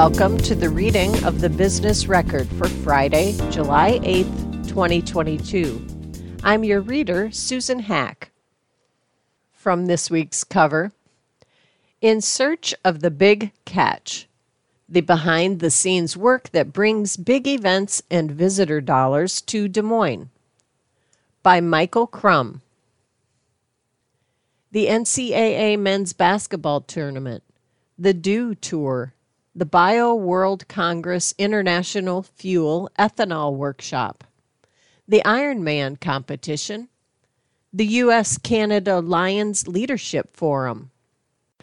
welcome to the reading of the Business Record for Friday, July 8th, 2022. I'm your reader, Susan Hack. From this week's cover In Search of the Big Catch the behind the scenes work that brings big events and visitor dollars to Des Moines. By Michael Crumb. The NCAA Men's Basketball Tournament, the Dew Tour, the Bio World Congress International Fuel Ethanol Workshop, the Ironman competition, the U.S. Canada Lions Leadership Forum.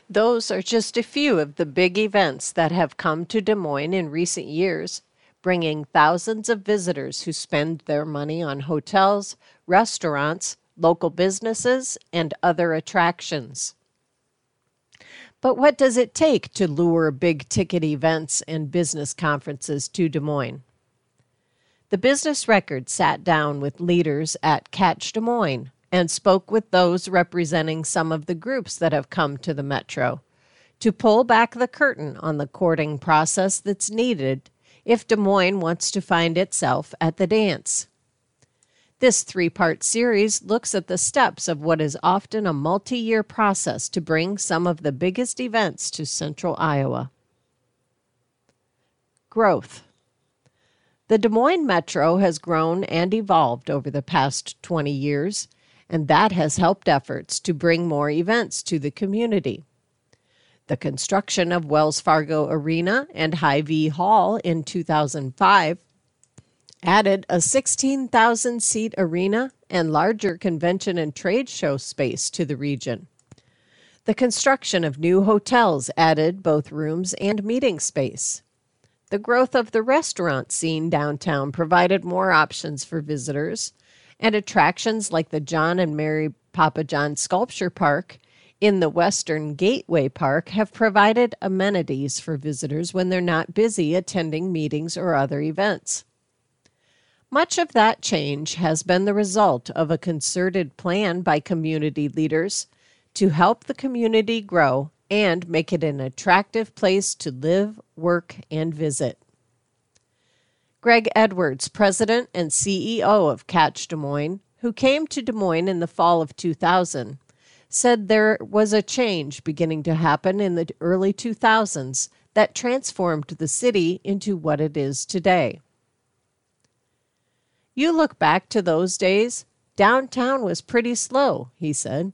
Those are just a few of the big events that have come to Des Moines in recent years, bringing thousands of visitors who spend their money on hotels, restaurants, local businesses, and other attractions. But what does it take to lure big ticket events and business conferences to Des Moines? The Business Record sat down with leaders at Catch Des Moines and spoke with those representing some of the groups that have come to the Metro to pull back the curtain on the courting process that's needed if Des Moines wants to find itself at the dance. This three part series looks at the steps of what is often a multi year process to bring some of the biggest events to central Iowa. Growth. The Des Moines Metro has grown and evolved over the past 20 years, and that has helped efforts to bring more events to the community. The construction of Wells Fargo Arena and Hy-Vee Hall in 2005 added a 16,000 seat arena and larger convention and trade show space to the region. The construction of new hotels added both rooms and meeting space. The growth of the restaurant scene downtown provided more options for visitors, and attractions like the John and Mary Pappajohn Sculpture Park in the Western Gateway Park have provided amenities for visitors when they're not busy attending meetings or other events. Much of that change has been the result of a concerted plan by community leaders to help the community grow and make it an attractive place to live, work, and visit. Greg Edwards, president and CEO of Catch Des Moines, who came to Des Moines in the fall of 2000, said there was a change beginning to happen in the early 2000s that transformed the city into what it is today. You look back to those days, downtown was pretty slow, he said.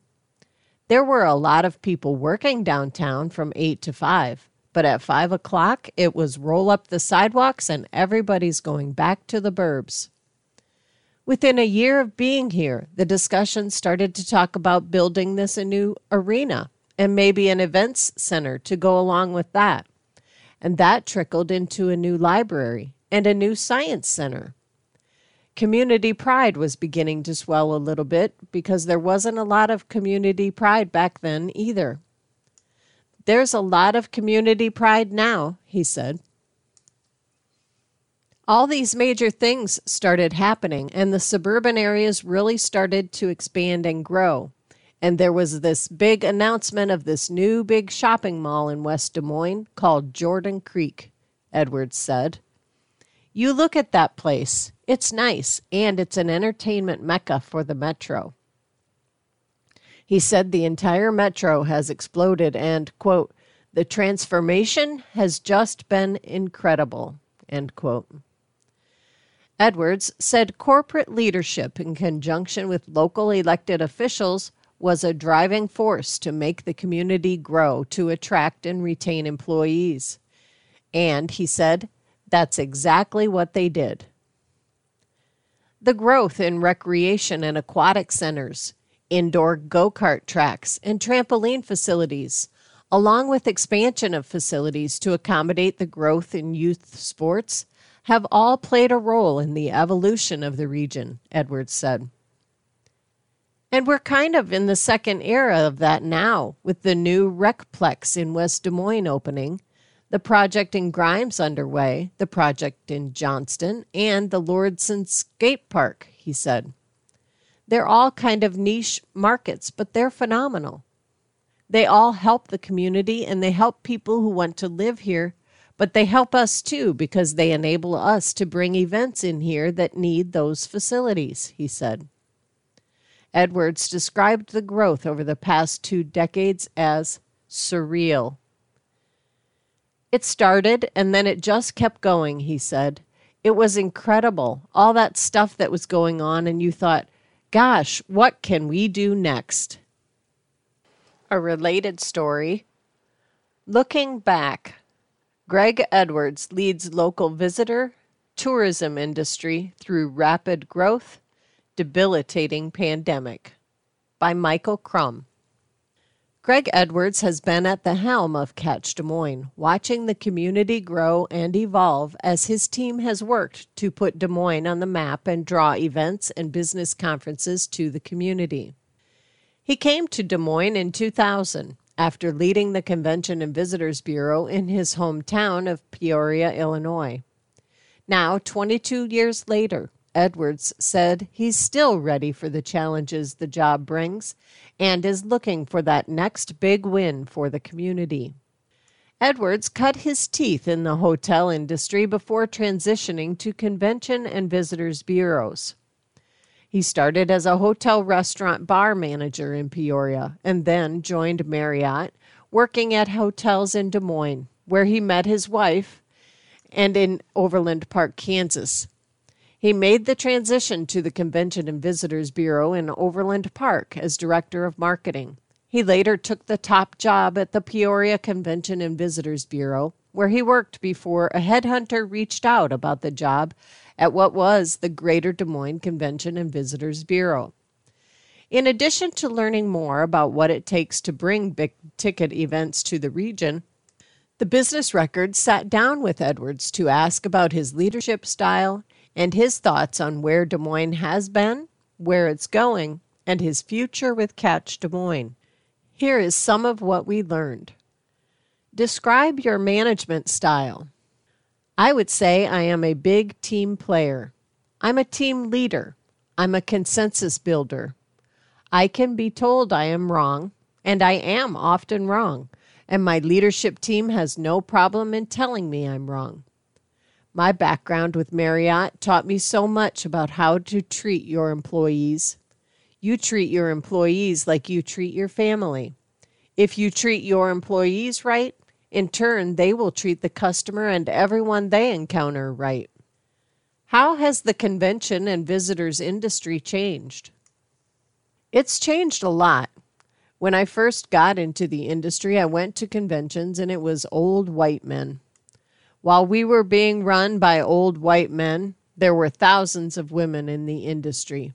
There were a lot of people working downtown from 8 to 5, but at 5 o'clock it was roll up the sidewalks and everybody's going back to the burbs. Within a year of being here, the discussion started to talk about building this a new arena and maybe an events center to go along with that. And that trickled into a new library and a new science center. Community pride was beginning to swell a little bit because there wasn't a lot of community pride back then either. There's a lot of community pride now, he said. All these major things started happening, and the suburban areas really started to expand and grow. And there was this big announcement of this new big shopping mall in West Des Moines called Jordan Creek, Edwards said. You look at that place, it's nice, and it's an entertainment mecca for the metro. He said the entire metro has exploded and, quote, the transformation has just been incredible, end quote. Edwards said corporate leadership, in conjunction with local elected officials, was a driving force to make the community grow to attract and retain employees. And, he said, that's exactly what they did. The growth in recreation and aquatic centers, indoor go kart tracks, and trampoline facilities, along with expansion of facilities to accommodate the growth in youth sports, have all played a role in the evolution of the region, Edwards said. And we're kind of in the second era of that now, with the new Recplex in West Des Moines opening the project in Grimes underway, the project in Johnston, and the Lauridsen Skate Park, he said. They're all kind of niche markets, but they're phenomenal. They all help the community and they help people who want to live here, But they help us too because they enable us to bring events in here that need those facilities, he said. Edwards described the growth over the past two decades as surreal. It started and then it just kept going, he said. It was incredible, all that stuff that was going on, and you thought, gosh, what can we do next? A related story. Looking back, Greg Edwards leads local visitor tourism industry through rapid growth, debilitating pandemic. By Michael Crumb. Greg Edwards has been at the helm of Catch Des Moines, watching the community grow and evolve as his team has worked to put Des Moines on the map and draw events and business conferences to the community. He came to Des Moines in 2000 after leading the Convention and Visitors Bureau in his hometown of Peoria, Illinois. Now, 22 years later, Edwards said he's still ready for the challenges the job brings and is looking for that next big win for the community. Edwards cut his teeth in the hotel industry before transitioning to convention and visitors bureaus. He started as a hotel restaurant bar manager in Peoria and then joined Marriott, working at hotels in Des Moines, where he met his wife, and in Overland Park, Kansas. He made the transition to the Convention and Visitors Bureau in Overland Park as Director of Marketing. He later took the top job at the Peoria Convention and Visitors Bureau, where he worked before a headhunter reached out about the job at what was the Greater Des Moines Convention and Visitors Bureau. In addition to learning more about what it takes to bring big ticket events to the region, the business record sat down with Edwards to ask about his leadership style and his thoughts on where Des Moines has been, where it's going, and his future with Catch Des Moines. Here is some of what we learned. Describe your management style. I would say I am a big team player. I'm a team leader. I'm a consensus builder. I can be told I am wrong, and I am often wrong, and my leadership team has no problem in telling me I'm wrong. My background with Marriott taught me so much about how to treat your employees. You treat your employees like you treat your family. If you treat your employees right, in turn, they will treat the customer and everyone they encounter right. How has the convention and visitors industry changed? It's changed a lot. When I first got into the industry, I went to conventions and it was old white men. While we were being run by old white men, there were thousands of women in the industry.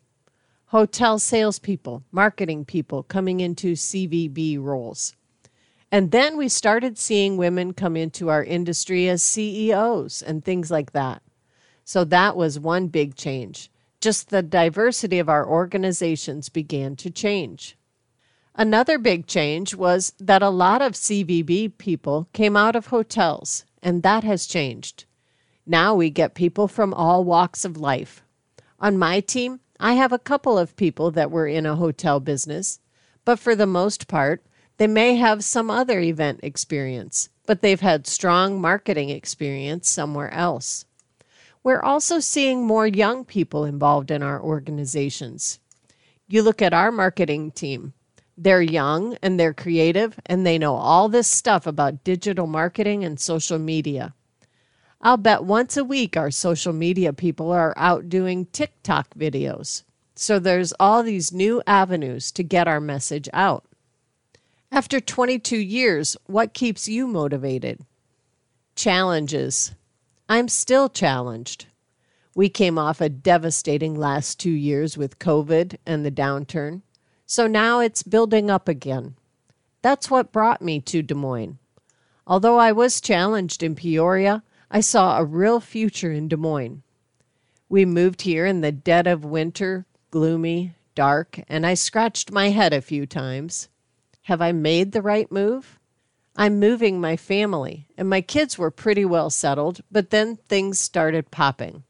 Hotel salespeople, marketing people coming into CVB roles. And then we started seeing women come into our industry as CEOs and things like that. So that was one big change. Just the diversity of our organizations began to change. Another big change was that a lot of CVB people came out of hotels and that has changed. Now we get people from all walks of life. On my team, I have a couple of people that were in a hotel business, but for the most part, they may have some other event experience, but they've had strong marketing experience somewhere else. We're also seeing more young people involved in our organizations. You look at our marketing team, they're young and they're creative and they know all this stuff about digital marketing and social media. I'll bet once a week our social media people are out doing TikTok videos. So there's all these new avenues to get our message out. After 22 years, what keeps you motivated? Challenges. I'm still challenged. We came off a devastating last two years with COVID and the downturn. So now it's building up again. That's what brought me to Des Moines. Although I was challenged in Peoria, I saw a real future in Des Moines. We moved here in the dead of winter, gloomy, dark, and I scratched my head a few times. Have I made the right move? I'm moving my family, and my kids were pretty well settled, but then things started popping.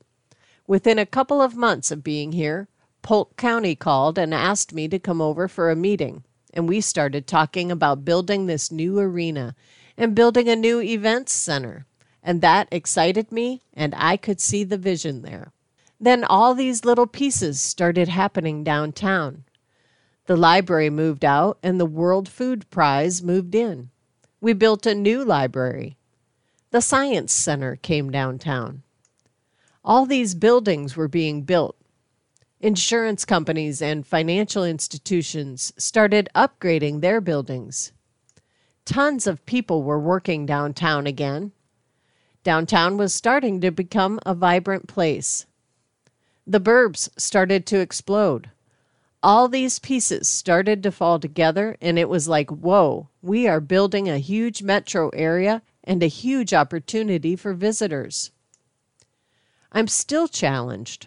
Within a couple of months of being here, Polk County called and asked me to come over for a meeting, and we started talking about building this new arena and building a new events center, and that excited me, and I could see the vision there. Then all these little pieces started happening downtown. The library moved out, and the World Food Prize moved in. We built a new library. The Science Center came downtown. All these buildings were being built. Insurance companies and financial institutions started upgrading their buildings. Tons of people were working downtown again. Downtown was starting to become a vibrant place. The burbs started to explode. All these pieces started to fall together, and it was like, whoa, we are building a huge metro area and a huge opportunity for visitors. I'm still challenged.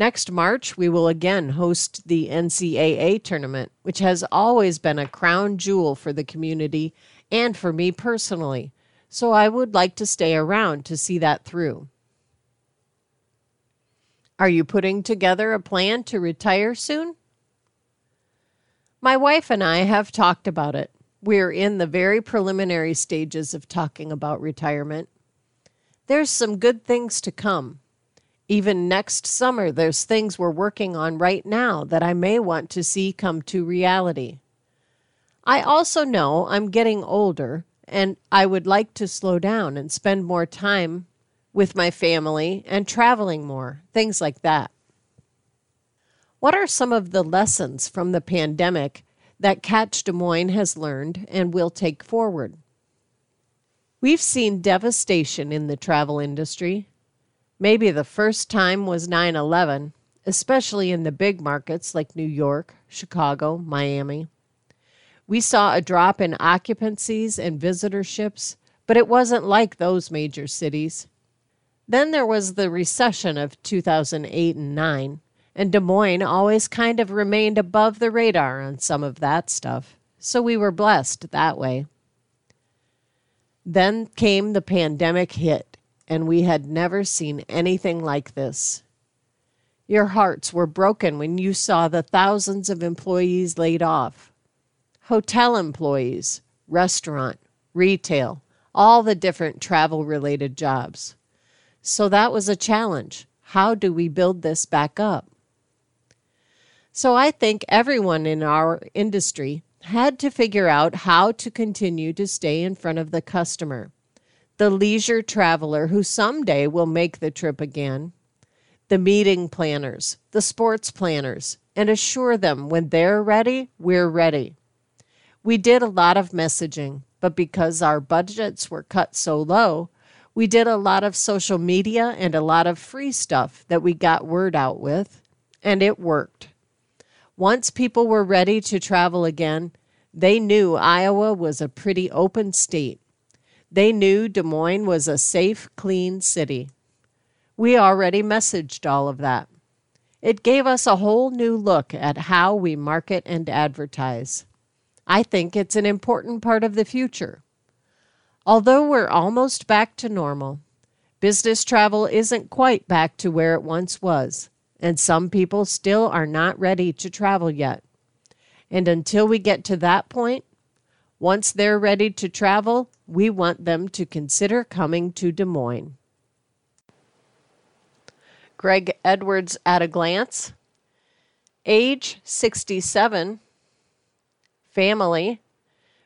Next March, we will again host the NCAA tournament, which has always been a crown jewel for the community and for me personally. So I would like to stay around to see that through. Are you putting together a plan to retire soon? My wife and I have talked about it. We're in the very preliminary stages of talking about retirement. There's some good things to come. Even next summer, there's things we're working on right now that I may want to see come to reality. I also know I'm getting older and I would like to slow down and spend more time with my family and traveling more, things like that. What are some of the lessons from the pandemic that Catch Des Moines has learned and will take forward? We've seen devastation in the travel industry, Maybe the first time was 9 11, especially in the big markets like New York, Chicago, Miami. We saw a drop in occupancies and visitorships, but it wasn't like those major cities. Then there was the recession of 2008 and 9, and Des Moines always kind of remained above the radar on some of that stuff, so we were blessed that way. Then came the pandemic hit and we had never seen anything like this. Your hearts were broken when you saw the thousands of employees laid off. Hotel employees, restaurant, retail, all the different travel related jobs. So that was a challenge. How do we build this back up? So I think everyone in our industry had to figure out how to continue to stay in front of the customer the leisure traveler who someday will make the trip again, the meeting planners, the sports planners, and assure them when they're ready, we're ready. We did a lot of messaging, but because our budgets were cut so low, we did a lot of social media and a lot of free stuff that we got word out with, and it worked. Once people were ready to travel again, they knew Iowa was a pretty open state they knew Des Moines was a safe, clean city. We already messaged all of that. It gave us a whole new look at how we market and advertise. I think it's an important part of the future. Although we're almost back to normal, business travel isn't quite back to where it once was, and some people still are not ready to travel yet. And until we get to that point, once they're ready to travel, we want them to consider coming to Des Moines. Greg Edwards at a glance. Age 67. Family.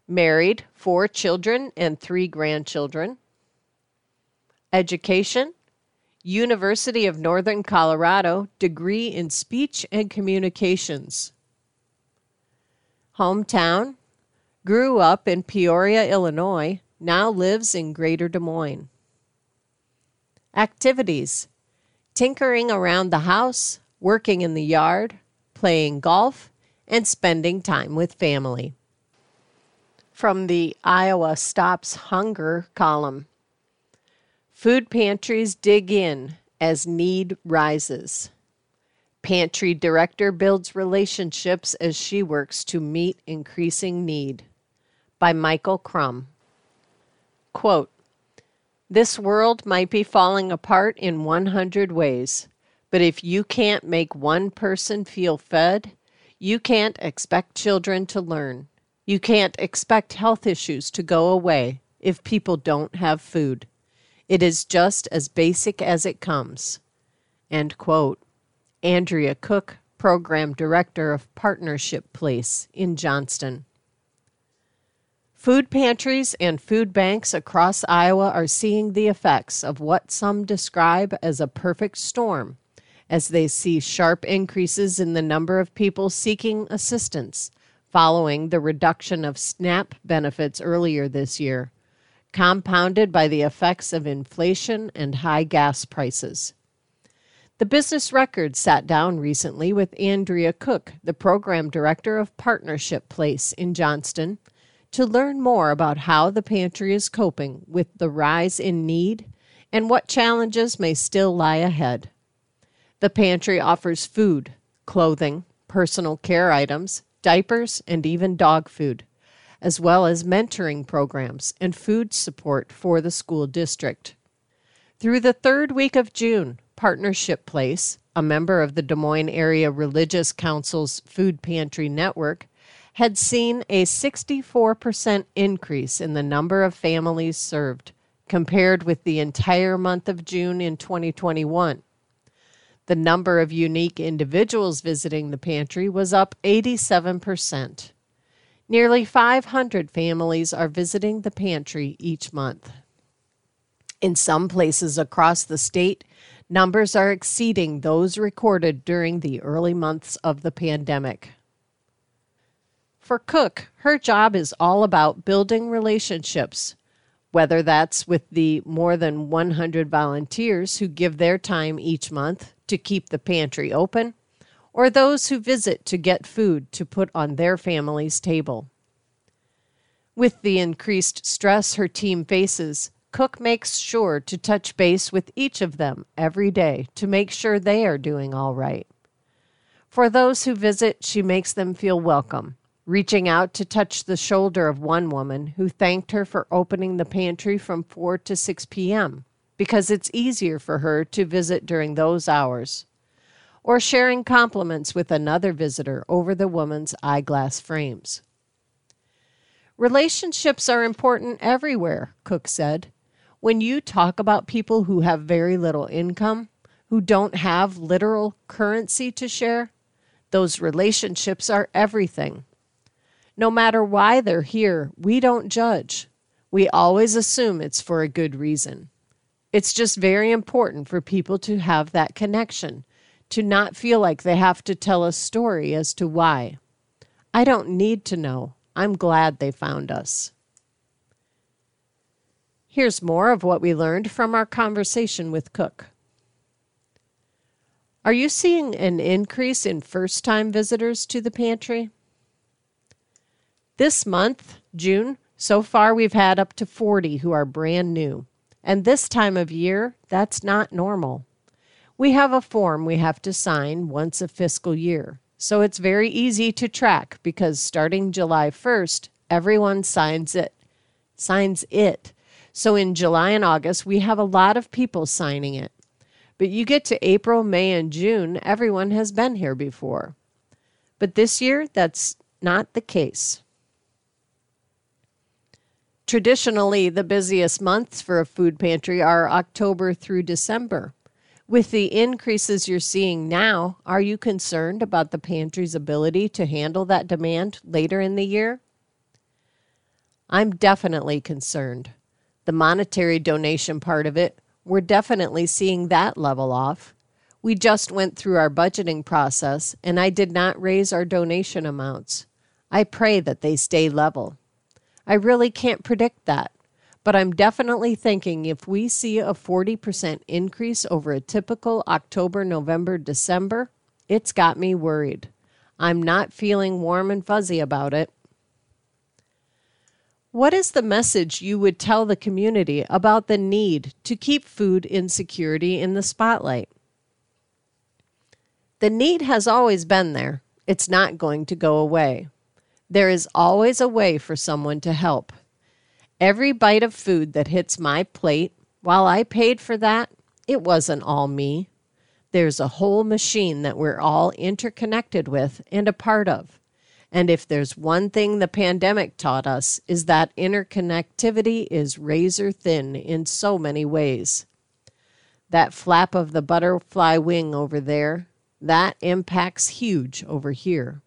Married, four children and three grandchildren. Education. University of Northern Colorado, degree in speech and communications. Hometown Grew up in Peoria, Illinois, now lives in Greater Des Moines. Activities tinkering around the house, working in the yard, playing golf, and spending time with family. From the Iowa Stops Hunger column Food pantries dig in as need rises. Pantry director builds relationships as she works to meet increasing need by Michael Crumb. Quote, this world might be falling apart in 100 ways, but if you can't make one person feel fed, you can't expect children to learn. You can't expect health issues to go away if people don't have food. It is just as basic as it comes. End quote. Andrea Cook, Program Director of Partnership Place in Johnston. Food pantries and food banks across Iowa are seeing the effects of what some describe as a perfect storm as they see sharp increases in the number of people seeking assistance following the reduction of SNAP benefits earlier this year, compounded by the effects of inflation and high gas prices. The Business Record sat down recently with Andrea Cook, the program director of Partnership Place in Johnston, to learn more about how the pantry is coping with the rise in need and what challenges may still lie ahead. The pantry offers food, clothing, personal care items, diapers, and even dog food, as well as mentoring programs and food support for the school district. Through the third week of June, Partnership Place, a member of the Des Moines Area Religious Council's Food Pantry Network, had seen a 64% increase in the number of families served compared with the entire month of June in 2021. The number of unique individuals visiting the pantry was up 87%. Nearly 500 families are visiting the pantry each month. In some places across the state, numbers are exceeding those recorded during the early months of the pandemic. For Cook, her job is all about building relationships, whether that's with the more than 100 volunteers who give their time each month to keep the pantry open, or those who visit to get food to put on their family's table. With the increased stress her team faces, Cook makes sure to touch base with each of them every day to make sure they are doing all right. For those who visit, she makes them feel welcome, reaching out to touch the shoulder of one woman who thanked her for opening the pantry from 4 to 6 p.m because it's easier for her to visit during those hours, or sharing compliments with another visitor over the woman's eyeglass frames. Relationships are important everywhere, Cook said. When you talk about people who have very little income, who don't have literal currency to share, those relationships are everything. No matter why they're here, we don't judge. We always assume it's for a good reason. It's just very important for people to have that connection, to not feel like they have to tell a story as to why. I don't need to know. I'm glad they found us. Here's more of what we learned from our conversation with Cook. Are you seeing an increase in first time visitors to the pantry? This month, June, so far we've had up to 40 who are brand new. And this time of year, that's not normal. We have a form we have to sign once a fiscal year. So it's very easy to track because starting July 1st, everyone signs it. Signs it. So in July and August, we have a lot of people signing it. But you get to April, May, and June, everyone has been here before. But this year, that's not the case. Traditionally, the busiest months for a food pantry are October through December. With the increases you're seeing now, are you concerned about the pantry's ability to handle that demand later in the year? I'm definitely concerned. The monetary donation part of it, we're definitely seeing that level off. We just went through our budgeting process, and I did not raise our donation amounts. I pray that they stay level. I really can't predict that. But I'm definitely thinking if we see a 40% increase over a typical October, November, December, it's got me worried. I'm not feeling warm and fuzzy about it. What is the message you would tell the community about the need to keep food insecurity in the spotlight? The need has always been there. It's not going to go away. There is always a way for someone to help. Every bite of food that hits my plate, while I paid for that, it wasn't all me. There's a whole machine that we're all interconnected with and a part of. And if there's one thing the pandemic taught us is that interconnectivity is razor thin in so many ways. That flap of the butterfly wing over there, that impact's huge over here.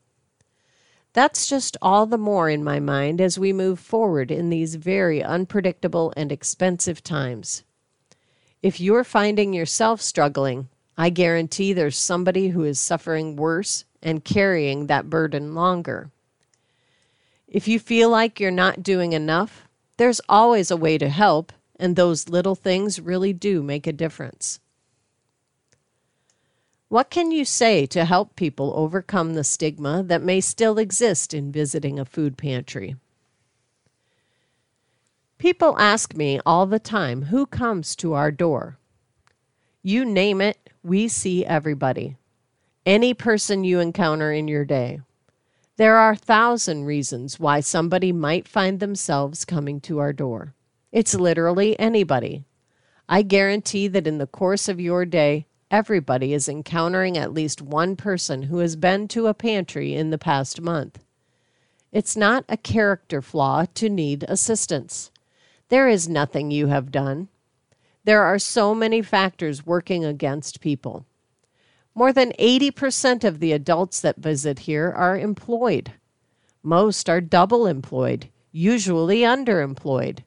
That's just all the more in my mind as we move forward in these very unpredictable and expensive times. If you're finding yourself struggling, I guarantee there's somebody who is suffering worse and carrying that burden longer. If you feel like you're not doing enough, there's always a way to help, and those little things really do make a difference. What can you say to help people overcome the stigma that may still exist in visiting a food pantry? People ask me all the time who comes to our door. You name it, we see everybody any person you encounter in your day. There are a thousand reasons why somebody might find themselves coming to our door. It's literally anybody. I guarantee that in the course of your day, everybody is encountering at least one person who has been to a pantry in the past month. It's not a character flaw to need assistance. There is nothing you have done. There are so many factors working against people. More than 80% of the adults that visit here are employed. Most are double employed, usually underemployed.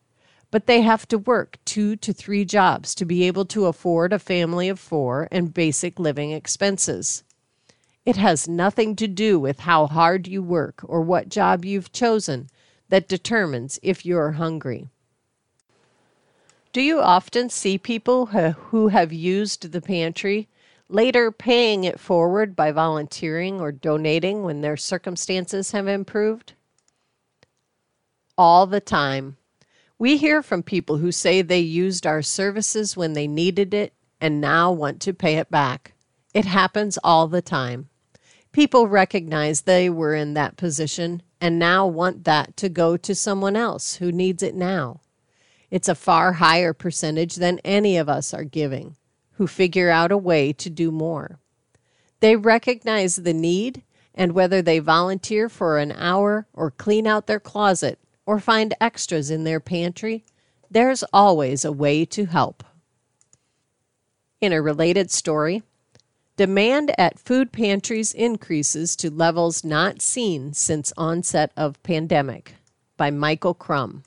But they have to work two to three jobs to be able to afford a family of four and basic living expenses. It has nothing to do with how hard you work or what job you've chosen that determines if you're hungry. Do you often see people who have used the pantry later paying it forward by volunteering or donating when their circumstances have improved? All the time. We hear from people who say they used our services when they needed it and now want to pay it back. It happens all the time. People recognize they were in that position and now want that to go to someone else who needs it now. It's a far higher percentage than any of us are giving who figure out a way to do more. They recognize the need, and whether they volunteer for an hour or clean out their closet or find extras in their pantry, there's always a way to help. In a related story, demand at food pantries increases to levels not seen since onset of pandemic by Michael Crumb.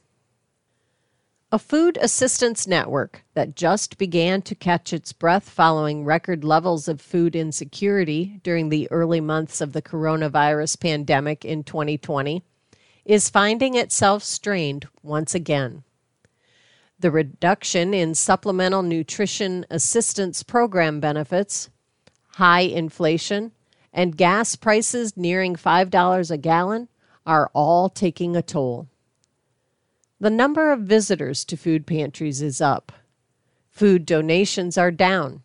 A food assistance network that just began to catch its breath following record levels of food insecurity during the early months of the coronavirus pandemic in 2020 is finding itself strained once again. The reduction in supplemental nutrition assistance program benefits, high inflation, and gas prices nearing $5 a gallon are all taking a toll. The number of visitors to food pantries is up. Food donations are down.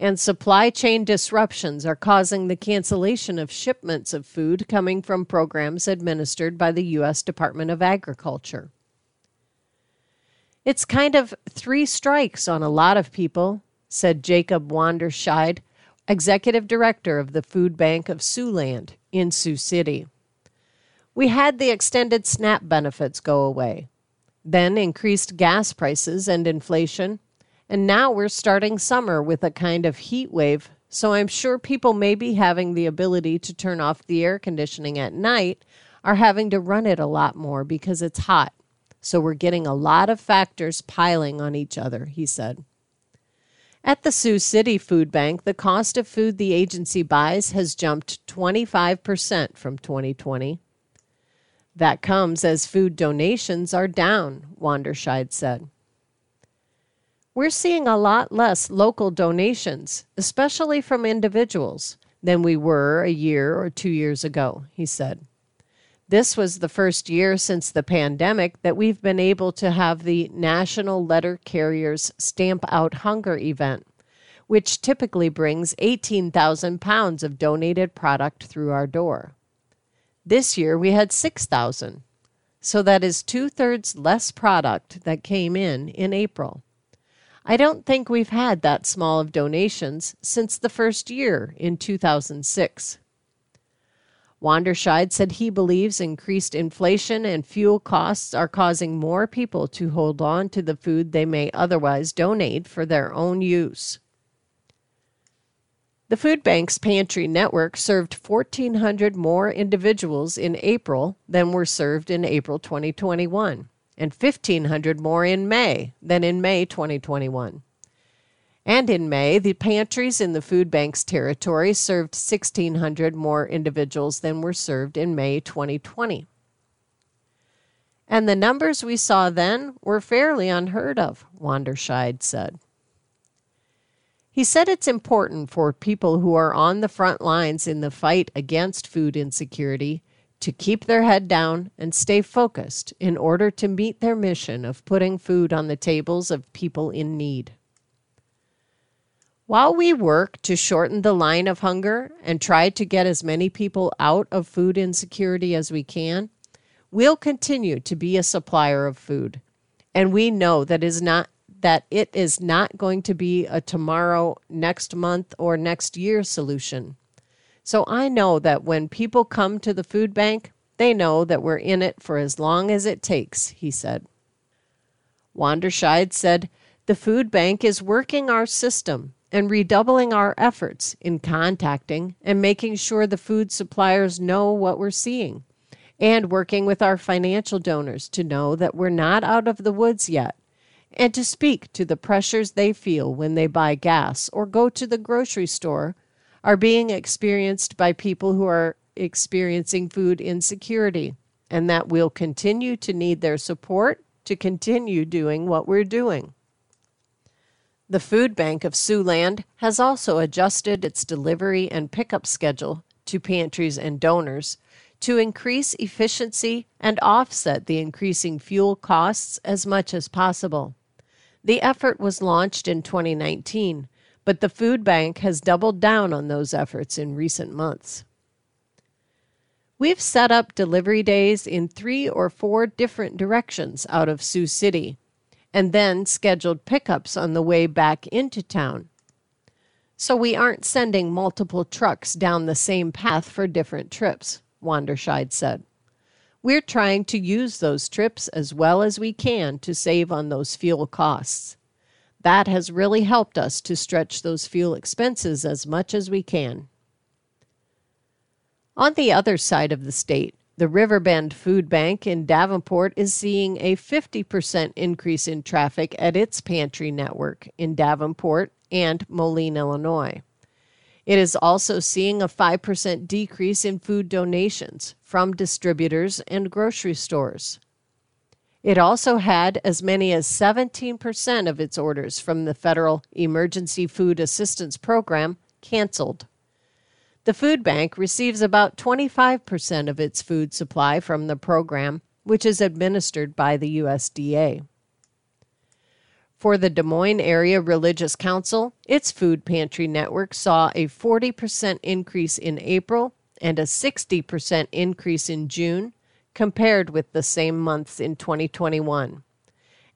And supply chain disruptions are causing the cancellation of shipments of food coming from programs administered by the U.S. Department of Agriculture. It's kind of three strikes on a lot of people, said Jacob Wanderscheid, executive director of the Food Bank of Siouxland in Sioux City. We had the extended SNAP benefits go away then increased gas prices and inflation, and now we're starting summer with a kind of heat wave. So I'm sure people may be having the ability to turn off the air conditioning at night are having to run it a lot more because it's hot. So we're getting a lot of factors piling on each other, he said. At the Sioux City Food Bank, the cost of food the agency buys has jumped 25% from 2020. That comes as food donations are down, Wanderscheid said. We're seeing a lot less local donations, especially from individuals, than we were a year or two years ago, he said. This was the first year since the pandemic that we've been able to have the National Letter Carriers Stamp Out Hunger event, which typically brings 18,000 pounds of donated product through our door. This year we had 6,000. So that is two thirds less product that came in in April. I don't think we've had that small of donations since the first year in 2006. Wanderscheid said he believes increased inflation and fuel costs are causing more people to hold on to the food they may otherwise donate for their own use. The food bank's pantry network served 1,400 more individuals in April than were served in April 2021, and 1,500 more in May than in May 2021. And in May, the pantries in the food bank's territory served 1,600 more individuals than were served in May 2020. And the numbers we saw then were fairly unheard of, Wanderscheid said. He said it's important for people who are on the front lines in the fight against food insecurity to keep their head down and stay focused in order to meet their mission of putting food on the tables of people in need. While we work to shorten the line of hunger and try to get as many people out of food insecurity as we can, we'll continue to be a supplier of food. And we know that is not that it is not going to be a tomorrow, next month, or next year solution. So I know that when people come to the food bank, they know that we're in it for as long as it takes, he said. Wanderscheid said, The food bank is working our system and redoubling our efforts in contacting and making sure the food suppliers know what we're seeing, and working with our financial donors to know that we're not out of the woods yet, and to speak to the pressures they feel when they buy gas or go to the grocery store are being experienced by people who are experiencing food insecurity, and that we'll continue to need their support to continue doing what we're doing. The Food Bank of Siouxland has also adjusted its delivery and pickup schedule to pantries and donors to increase efficiency and offset the increasing fuel costs as much as possible. The effort was launched in 2019, but the food bank has doubled down on those efforts in recent months. We've set up delivery days in three or four different directions out of Sioux City and then scheduled pickups on the way back into town. So we aren't sending multiple trucks down the same path for different trips, Wanderscheid said. We're trying to use those trips as well as we can to save on those fuel costs. That has really helped us to stretch those fuel expenses as much as we can. On the other side of the state, the Riverbend Food Bank in Davenport is seeing a 50% increase in traffic at its pantry network in Davenport and Moline, Illinois. It is also seeing a 5% decrease in food donations from distributors and grocery stores. It also had as many as 17% of its orders from the federal Emergency Food Assistance Program canceled. The food bank receives about 25% of its food supply from the program, which is administered by the USDA. For the Des Moines Area Religious Council, its food pantry network saw a 40% increase in April and a 60% increase in June compared with the same months in 2021.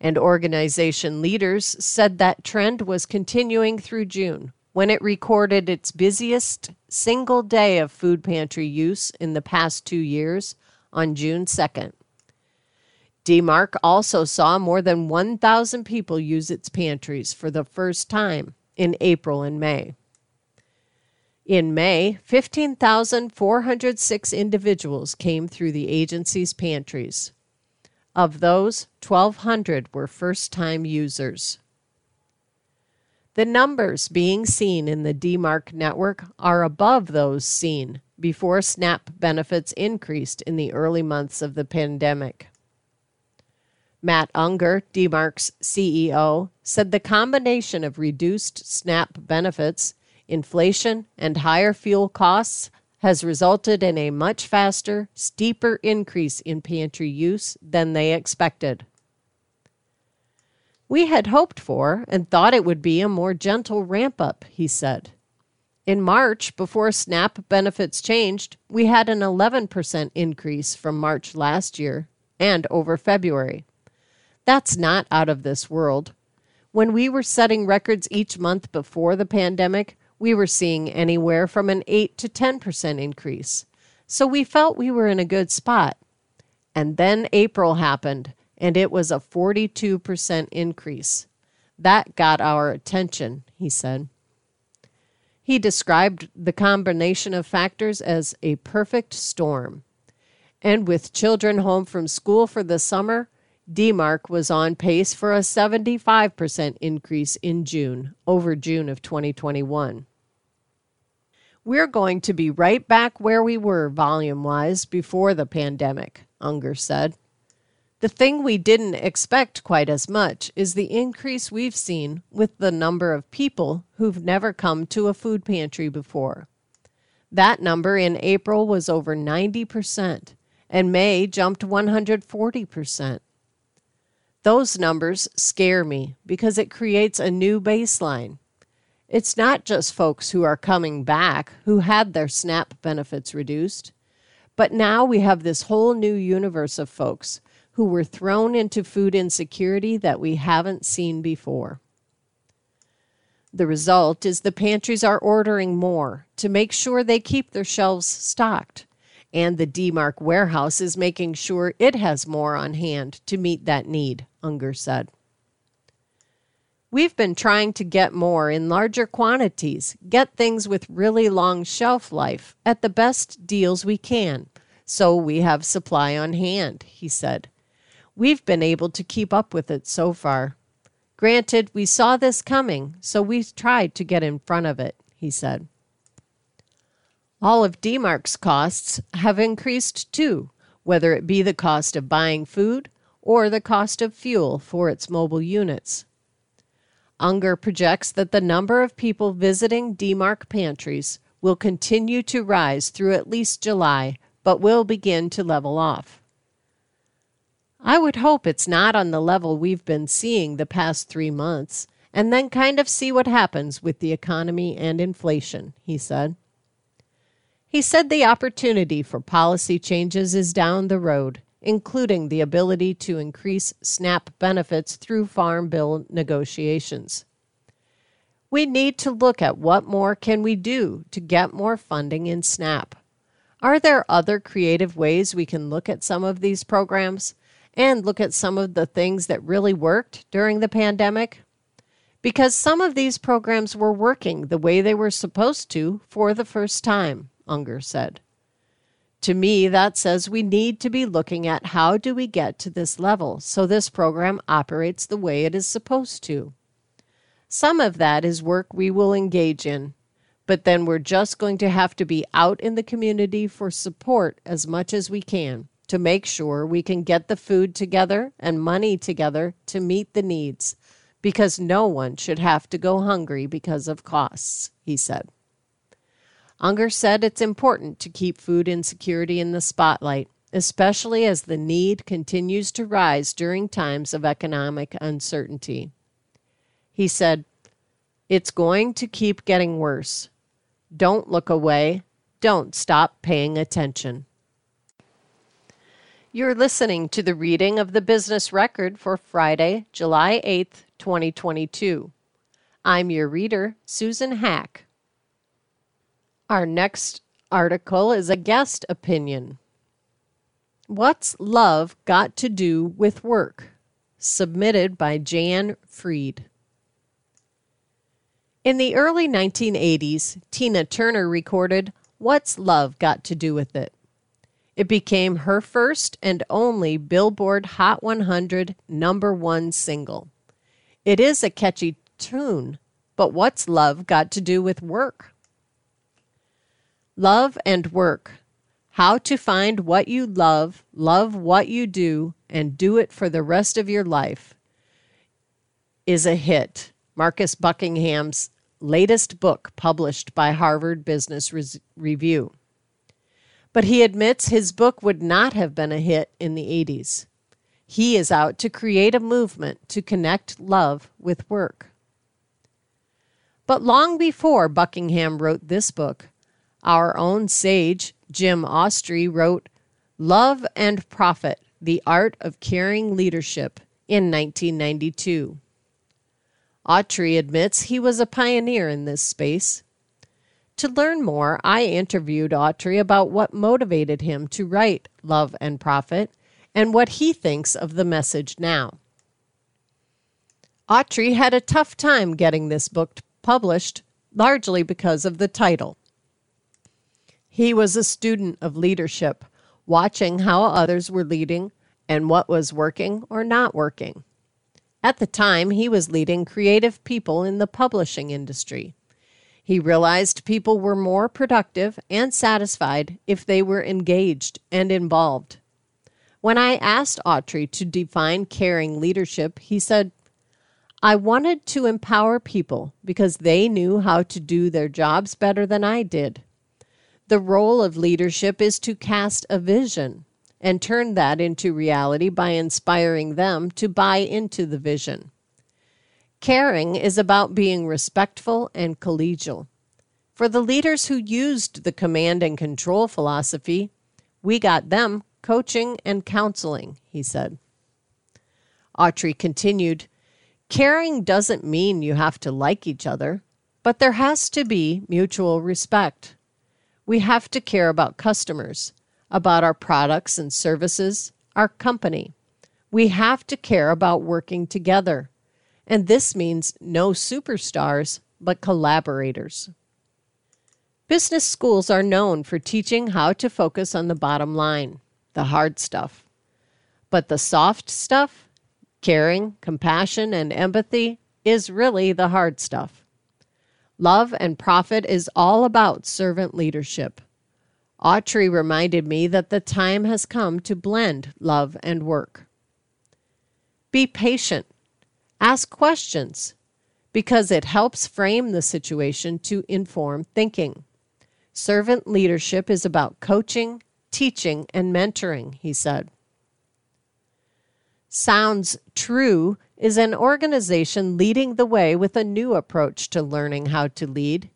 And organization leaders said that trend was continuing through June, when it recorded its busiest single day of food pantry use in the past two years on June 2nd. DMARC also saw more than 1,000 people use its pantries for the first time in April and May. In May, 15,406 individuals came through the agency's pantries. Of those, 1,200 were first time users. The numbers being seen in the DMARC network are above those seen before SNAP benefits increased in the early months of the pandemic. Matt Unger, DMARC's CEO, said the combination of reduced SNAP benefits, inflation, and higher fuel costs has resulted in a much faster, steeper increase in pantry use than they expected. We had hoped for and thought it would be a more gentle ramp up, he said. In March, before SNAP benefits changed, we had an 11% increase from March last year and over February. That's not out of this world. When we were setting records each month before the pandemic, we were seeing anywhere from an 8 to 10% increase. So we felt we were in a good spot. And then April happened, and it was a 42% increase. That got our attention, he said. He described the combination of factors as a perfect storm. And with children home from school for the summer, DMARC was on pace for a 75% increase in June over June of 2021. We're going to be right back where we were volume wise before the pandemic, Unger said. The thing we didn't expect quite as much is the increase we've seen with the number of people who've never come to a food pantry before. That number in April was over 90%, and May jumped 140%. Those numbers scare me because it creates a new baseline. It's not just folks who are coming back who had their SNAP benefits reduced, but now we have this whole new universe of folks who were thrown into food insecurity that we haven't seen before. The result is the pantries are ordering more to make sure they keep their shelves stocked, and the DMARC warehouse is making sure it has more on hand to meet that need, Unger said. We've been trying to get more in larger quantities, get things with really long shelf life at the best deals we can, so we have supply on hand, he said. We've been able to keep up with it so far. Granted, we saw this coming, so we tried to get in front of it, he said. All of DMARC's costs have increased too, whether it be the cost of buying food or the cost of fuel for its mobile units. Unger projects that the number of people visiting DMARC pantries will continue to rise through at least July, but will begin to level off. I would hope it's not on the level we've been seeing the past three months, and then kind of see what happens with the economy and inflation, he said. He said the opportunity for policy changes is down the road, including the ability to increase SNAP benefits through Farm Bill negotiations. We need to look at what more can we do to get more funding in SNAP. Are there other creative ways we can look at some of these programs? and look at some of the things that really worked during the pandemic. Because some of these programs were working the way they were supposed to for the first time, Unger said. To me, that says we need to be looking at how do we get to this level so this program operates the way it is supposed to. Some of that is work we will engage in, but then we're just going to have to be out in the community for support as much as we can to make sure we can get the food together and money together to meet the needs because no one should have to go hungry because of costs, he said. Unger said it's important to keep food insecurity in the spotlight, especially as the need continues to rise during times of economic uncertainty. He said, It's going to keep getting worse. Don't look away. Don't stop paying attention. You're listening to the reading of the business record for Friday, July 8th, 2022. I'm your reader, Susan Hack. Our next article is a guest opinion. What's Love Got to Do with Work? Submitted by Jan Freed. In the early 1980s, Tina Turner recorded What's Love Got to Do with It? It became her first and only Billboard Hot 100 number one single. It is a catchy tune, but what's love got to do with work? Love and work. How to find what you love, love what you do, and do it for the rest of your life is a hit. Marcus Buckingham's latest book published by Harvard Business Re- Review but he admits his book would not have been a hit in the 80s. He is out to create a movement to connect love with work. But long before Buckingham wrote this book, our own sage, Jim Autry, wrote Love and Profit The Art of Caring Leadership in 1992. Autry admits he was a pioneer in this space. To learn more, I interviewed Autry about what motivated him to write Love and Profit and what he thinks of the message now. Autry had a tough time getting this book published, largely because of the title. He was a student of leadership, watching how others were leading and what was working or not working. At the time, he was leading creative people in the publishing industry. He realized people were more productive and satisfied if they were engaged and involved. When I asked Autry to define caring leadership, he said, I wanted to empower people because they knew how to do their jobs better than I did. The role of leadership is to cast a vision and turn that into reality by inspiring them to buy into the vision. Caring is about being respectful and collegial. For the leaders who used the command and control philosophy, we got them coaching and counseling, he said. Autry continued Caring doesn't mean you have to like each other, but there has to be mutual respect. We have to care about customers, about our products and services, our company. We have to care about working together. And this means no superstars, but collaborators. Business schools are known for teaching how to focus on the bottom line, the hard stuff. But the soft stuff, caring, compassion, and empathy, is really the hard stuff. Love and Profit is all about servant leadership. Autry reminded me that the time has come to blend love and work. Be patient Ask questions because it helps frame the situation to inform thinking. Servant leadership is about coaching, teaching, and mentoring, he said. Sounds True is an organization leading the way with a new approach to learning how to lead.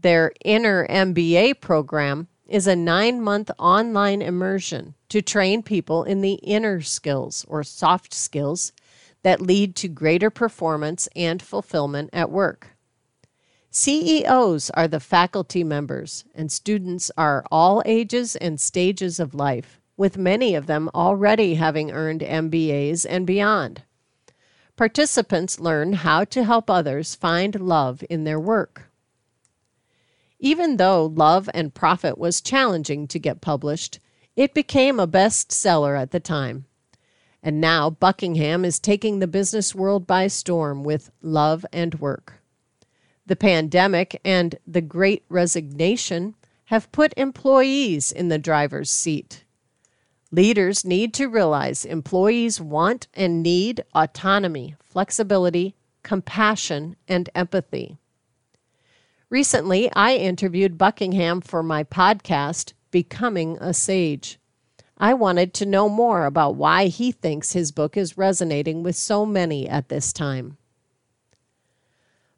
Their Inner MBA program is a nine month online immersion to train people in the inner skills or soft skills that lead to greater performance and fulfillment at work. CEOs are the faculty members, and students are all ages and stages of life, with many of them already having earned MBAs and beyond. Participants learn how to help others find love in their work. Even though Love and Profit was challenging to get published, it became a bestseller at the time. And now Buckingham is taking the business world by storm with love and work. The pandemic and the great resignation have put employees in the driver's seat. Leaders need to realize employees want and need autonomy, flexibility, compassion, and empathy. Recently, I interviewed Buckingham for my podcast, Becoming a Sage. I wanted to know more about why he thinks his book is resonating with so many at this time.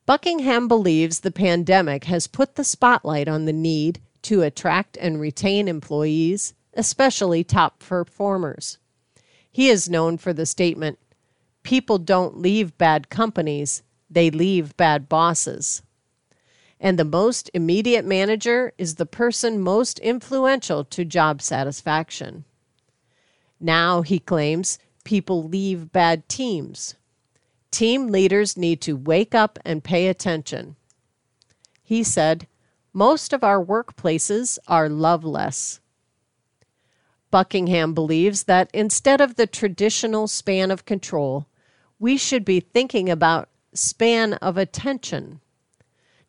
Buckingham believes the pandemic has put the spotlight on the need to attract and retain employees, especially top performers. He is known for the statement People don't leave bad companies, they leave bad bosses. And the most immediate manager is the person most influential to job satisfaction. Now, he claims, people leave bad teams. Team leaders need to wake up and pay attention. He said, Most of our workplaces are loveless. Buckingham believes that instead of the traditional span of control, we should be thinking about span of attention.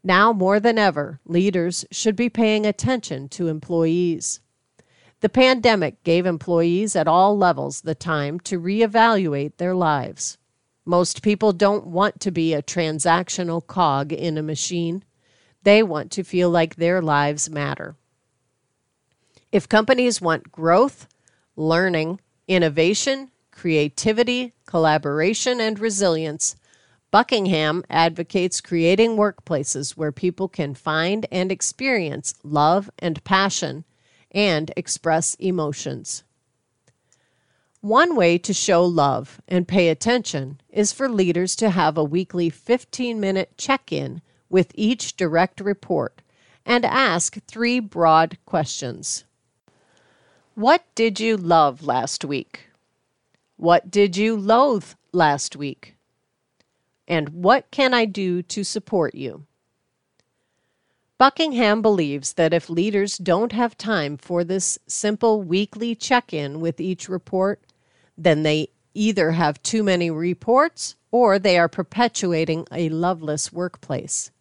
Now more than ever, leaders should be paying attention to employees. The pandemic gave employees at all levels the time to reevaluate their lives. Most people don't want to be a transactional cog in a machine. They want to feel like their lives matter. If companies want growth, learning, innovation, creativity, collaboration, and resilience, Buckingham advocates creating workplaces where people can find and experience love and passion and express emotions. One way to show love and pay attention is for leaders to have a weekly 15 minute check in with each direct report and ask three broad questions. What did you love last week? What did you loathe last week? And what can I do to support you? Buckingham believes that if leaders don't have time for this simple weekly check in with each report, then they either have too many reports or they are perpetuating a loveless workplace.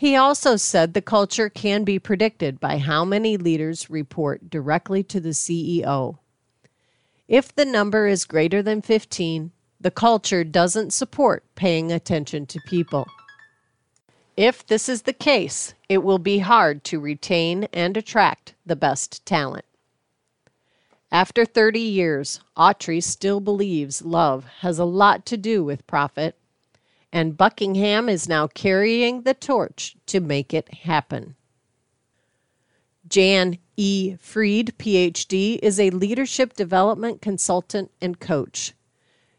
He also said the culture can be predicted by how many leaders report directly to the CEO. If the number is greater than 15, the culture doesn't support paying attention to people. If this is the case, it will be hard to retain and attract the best talent. After 30 years, Autry still believes love has a lot to do with profit and Buckingham is now carrying the torch to make it happen. Jan E. Freed, PhD, is a leadership development consultant and coach.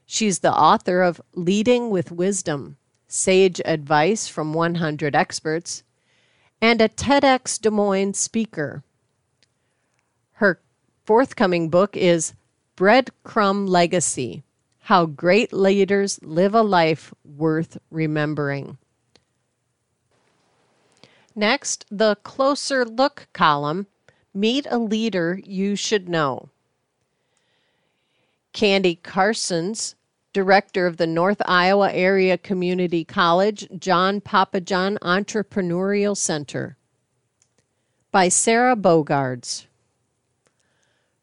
She's the author of Leading with Wisdom Sage Advice from 100 Experts and a TEDx Des Moines speaker. Her forthcoming book is Breadcrumb Legacy how Great Leaders Live a Life Worth Remembering. Next, the Closer Look column Meet a Leader You Should Know. Candy Carsons, director of the North Iowa Area Community College John Pappajohn Entrepreneurial Center. By Sarah Bogaards.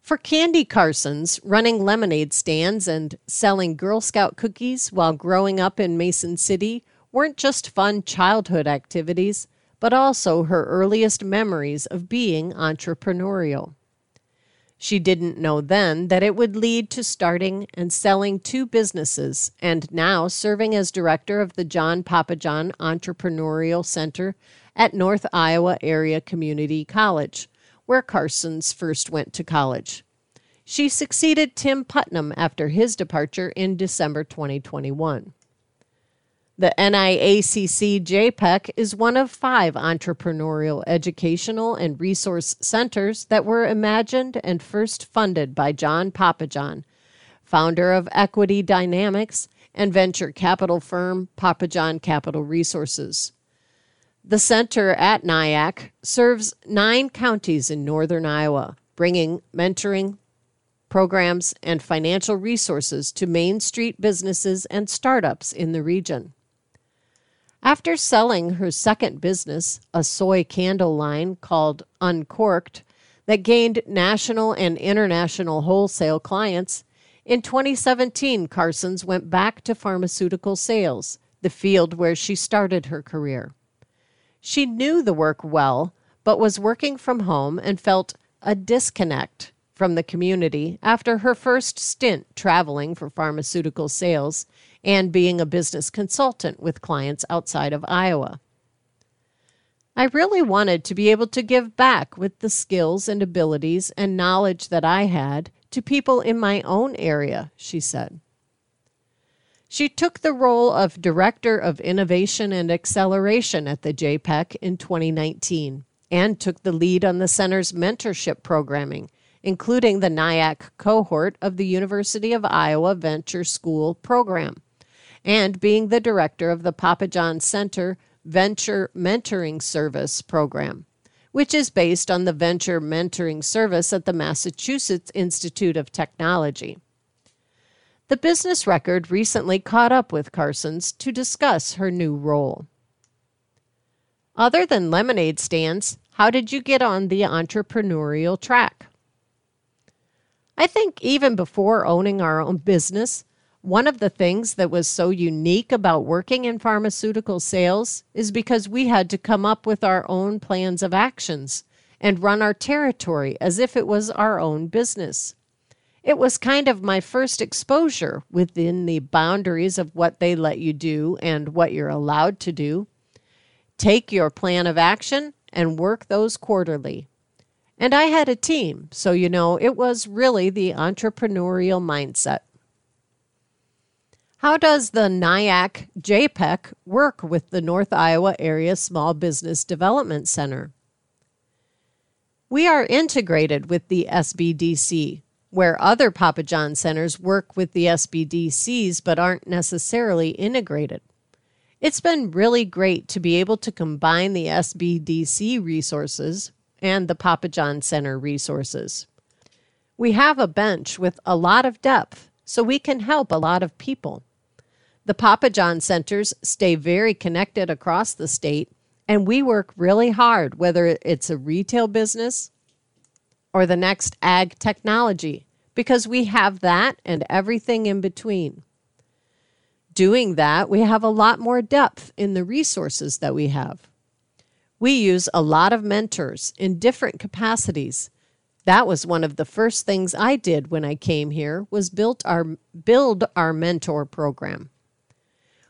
For Candy Carsons, running lemonade stands and selling Girl Scout cookies while growing up in Mason City weren't just fun childhood activities, but also her earliest memories of being entrepreneurial. She didn't know then that it would lead to starting and selling two businesses and now serving as director of the John Pappajohn Entrepreneurial Center at North Iowa Area Community College where Carsons first went to college. She succeeded Tim Putnam after his departure in December 2021. The NIACC JPEC is one of five entrepreneurial educational and resource centers that were imagined and first funded by John Pappajohn, founder of Equity Dynamics and venture capital firm Pappajohn Capital Resources. The center at NIACC serves nine counties in northern Iowa, bringing mentoring, programs, and financial resources to Main Street businesses and startups in the region. After selling her second business, a soy candle line called Uncorked, that gained national and international wholesale clients, in 2017, Carsons went back to pharmaceutical sales, the field where she started her career. She knew the work well, but was working from home and felt a disconnect from the community after her first stint traveling for pharmaceutical sales and being a business consultant with clients outside of Iowa. I really wanted to be able to give back with the skills and abilities and knowledge that I had to people in my own area, she said. She took the role of Director of Innovation and Acceleration at the JPEC in 2019 and took the lead on the center's mentorship programming, including the NIACC cohort of the University of Iowa Venture School program, and being the director of the Pappajohn Center Venture Mentoring Service program, which is based on the Venture Mentoring Service at the Massachusetts Institute of Technology. The business record recently caught up with Carsons to discuss her new role. Other than lemonade stands, how did you get on the entrepreneurial track? I think even before owning our own business, one of the things that was so unique about working in pharmaceutical sales is because we had to come up with our own plans of actions and run our territory as if it was our own business. It was kind of my first exposure within the boundaries of what they let you do and what you're allowed to do. Take your plan of action and work those quarterly. And I had a team, so you know, it was really the entrepreneurial mindset. How does the NIACC JPEC work with the North Iowa Area Small Business Development Center? We are integrated with the SBDC, where other Pappajohn centers work with the SBDCs but aren't necessarily integrated. It's been really great to be able to combine the SBDC resources and the Pappajohn Center resources. We have a bench with a lot of depth, so we can help a lot of people. The Pappajohn centers stay very connected across the state, and we work really hard, whether it's a retail business or the next ag technology, because we have that and everything in between doing that, we have a lot more depth in the resources that we have. We use a lot of mentors in different capacities. That was one of the first things I did when I came here was build our build our mentor program.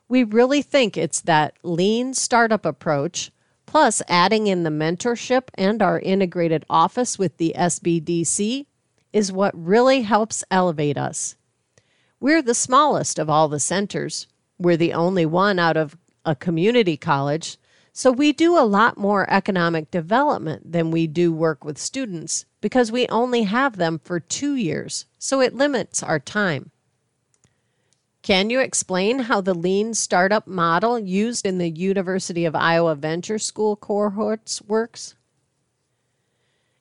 We really think it's that lean startup approach plus adding in the mentorship and our integrated office with the SBDC is what really helps elevate us. We're the smallest of all the centers. We're the only one out of a community college, so we do a lot more economic development than we do work with students because we only have them for two years, so it limits our time. Can you explain how the lean startup model used in the University of Iowa Venture School cohorts works?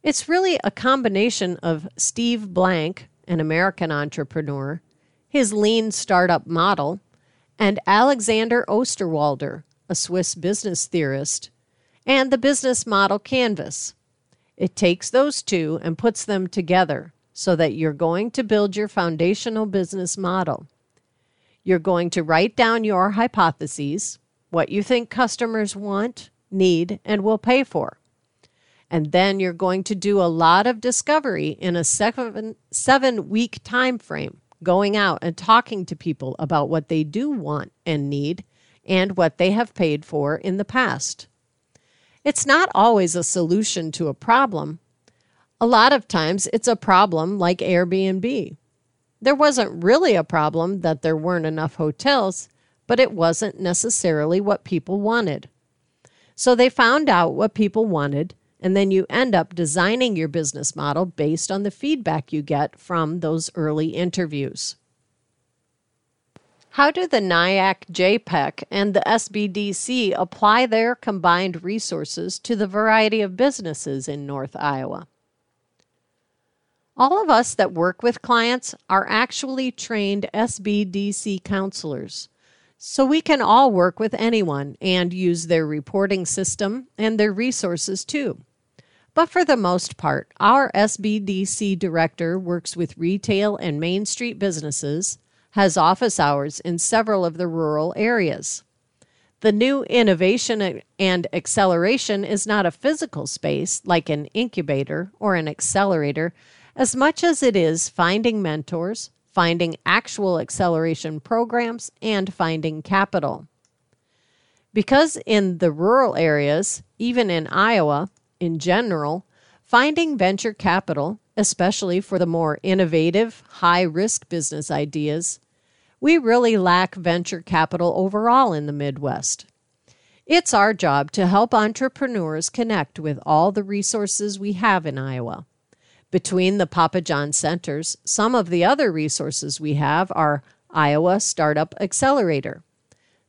It's really a combination of Steve Blank, an American entrepreneur, his lean startup model, and Alexander Osterwalder, a Swiss business theorist, and the business model canvas. It takes those two and puts them together so that you're going to build your foundational business model. You're going to write down your hypotheses, what you think customers want, need, and will pay for. And then you're going to do a lot of discovery in a seven, seven week time frame going out and talking to people about what they do want and need and what they have paid for in the past. It's not always a solution to a problem. A lot of times it's a problem like Airbnb. There wasn't really a problem that there weren't enough hotels, but it wasn't necessarily what people wanted. So they found out what people wanted and then you end up designing your business model based on the feedback you get from those early interviews. How do the NIACC JPEC and the SBDC apply their combined resources to the variety of businesses in North Iowa? All of us that work with clients are actually trained SBDC counselors. So we can all work with anyone and use their reporting system and their resources too. But for the most part, our SBDC director works with retail and Main Street businesses, has office hours in several of the rural areas. The new innovation and acceleration is not a physical space like an incubator or an accelerator, as much as it is finding mentors, finding actual acceleration programs, and finding capital. Because in the rural areas, even in Iowa, in general, finding venture capital, especially for the more innovative, high risk business ideas, we really lack venture capital overall in the Midwest. It's our job to help entrepreneurs connect with all the resources we have in Iowa. Between the Pappajohn centers, some of the other resources we have are Iowa Startup Accelerator.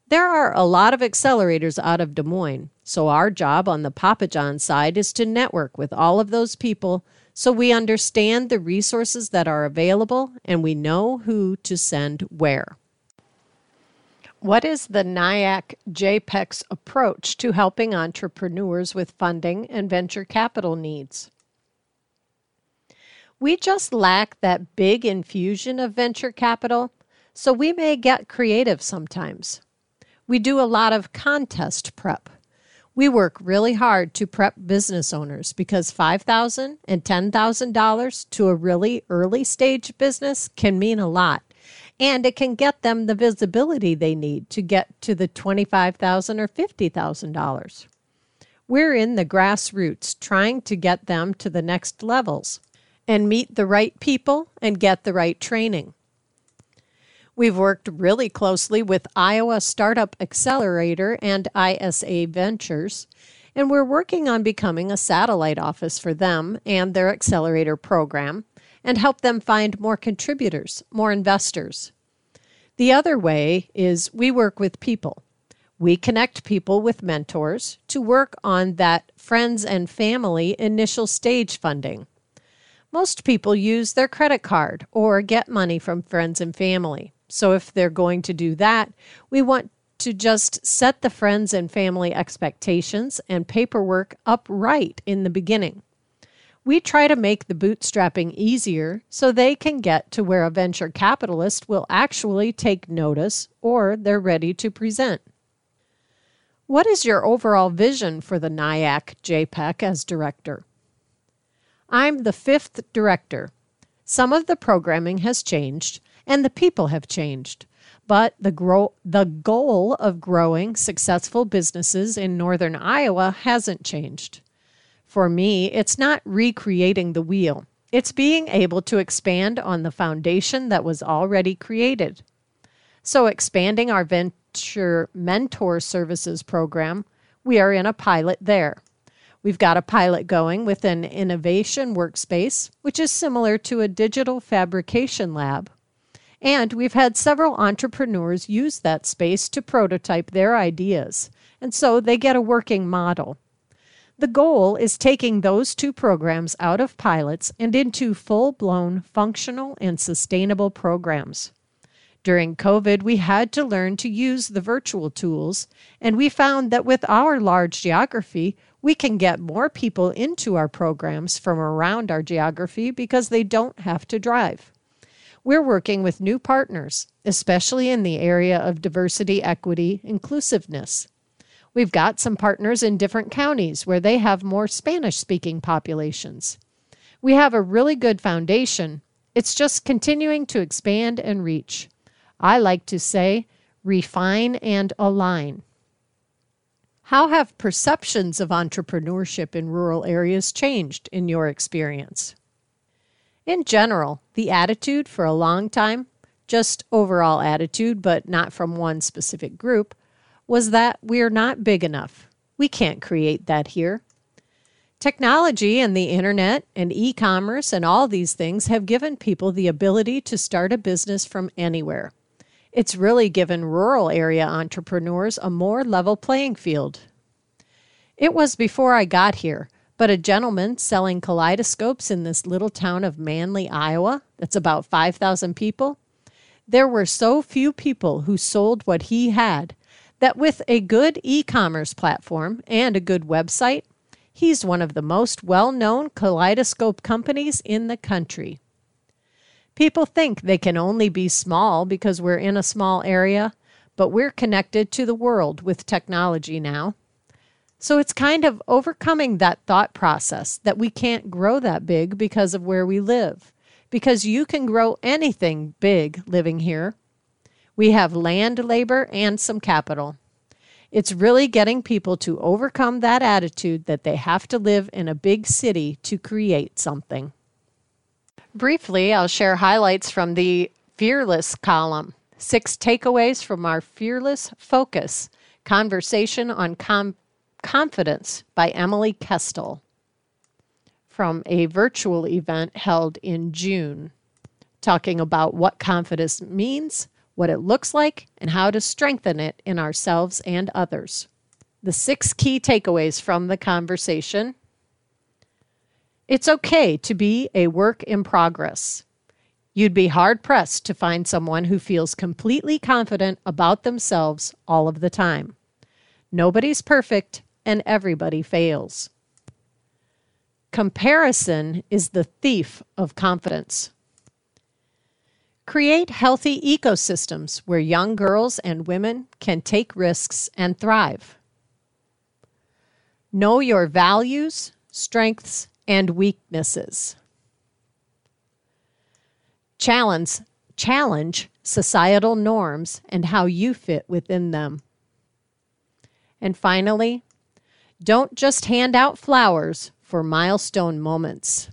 There are a lot of accelerators out of Des Moines, so, our job on the Pappajohn side is to network with all of those people so we understand the resources that are available and we know who to send where. What is the NIACC JPEC's approach to helping entrepreneurs with funding and venture capital needs? We just lack that big infusion of venture capital, so we may get creative sometimes. We do a lot of contest prep. We work really hard to prep business owners because $5,000 and $10,000 to a really early stage business can mean a lot. And it can get them the visibility they need to get to the $25,000 or $50,000. We're in the grassroots trying to get them to the next levels and meet the right people and get the right training. We've worked really closely with Iowa Startup Accelerator and ISA Ventures, and we're working on becoming a satellite office for them and their accelerator program and help them find more contributors, more investors. The other way is we work with people. We connect people with mentors to work on that friends and family initial stage funding. Most people use their credit card or get money from friends and family. So if they're going to do that, we want to just set the friends and family expectations and paperwork up right in the beginning. We try to make the bootstrapping easier so they can get to where a venture capitalist will actually take notice or they're ready to present. What is your overall vision for the NIACC JPEC as director? I'm the fifth director. Some of the programming has changed and the people have changed. But the grow the goal of growing successful businesses in northern Iowa hasn't changed. For me, it's not recreating the wheel. It's being able to expand on the foundation that was already created. So expanding our venture mentor services program, we are in a pilot there. We've got a pilot going with an innovation workspace, which is similar to a digital fabrication lab and we've had several entrepreneurs use that space to prototype their ideas, and so they get a working model. The goal is taking those two programs out of pilots and into full blown functional and sustainable programs. During COVID, we had to learn to use the virtual tools, and we found that with our large geography, we can get more people into our programs from around our geography because they don't have to drive. We're working with new partners, especially in the area of diversity, equity, inclusiveness. We've got some partners in different counties where they have more Spanish speaking populations. We have a really good foundation. It's just continuing to expand and reach. I like to say, refine and align. How have perceptions of entrepreneurship in rural areas changed in your experience? In general, the attitude for a long time, just overall attitude, but not from one specific group, was that we're not big enough. We can't create that here. Technology and the internet and e commerce and all these things have given people the ability to start a business from anywhere. It's really given rural area entrepreneurs a more level playing field. It was before I got here but a gentleman selling kaleidoscopes in this little town of Manly, Iowa, that's about 5,000 people, there were so few people who sold what he had that with a good e commerce platform and a good website, he's one of the most well known kaleidoscope companies in the country. People think they can only be small because we're in a small area, but we're connected to the world with technology now. So it's kind of overcoming that thought process that we can't grow that big because of where we live. Because you can grow anything big living here. We have land, labor, and some capital. It's really getting people to overcome that attitude that they have to live in a big city to create something. Briefly, I'll share highlights from the Fearless column. Six takeaways from our Fearless Focus conversation on com- Confidence by Emily Kestel from a virtual event held in June, talking about what confidence means, what it looks like, and how to strengthen it in ourselves and others. The six key takeaways from the conversation It's okay to be a work in progress. You'd be hard pressed to find someone who feels completely confident about themselves all of the time. Nobody's perfect, and everybody fails. Comparison is the thief of confidence. Create healthy ecosystems where young girls and women can take risks and thrive. Know your values, strengths, and weaknesses. Challenge, challenge societal norms and how you fit within them. And finally, don't just hand out flowers for milestone moments.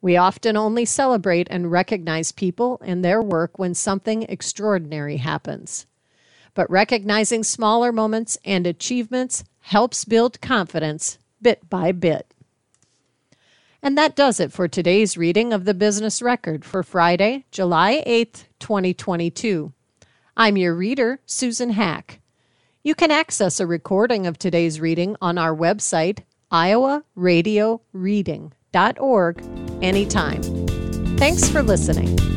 We often only celebrate and recognize people and their work when something extraordinary happens. But recognizing smaller moments and achievements helps build confidence bit by bit. And that does it for today's reading of the Business Record for Friday, July 8th, 2022. I'm your reader, Susan Hack. You can access a recording of today's reading on our website, iowaradioreading.org, anytime. Thanks for listening.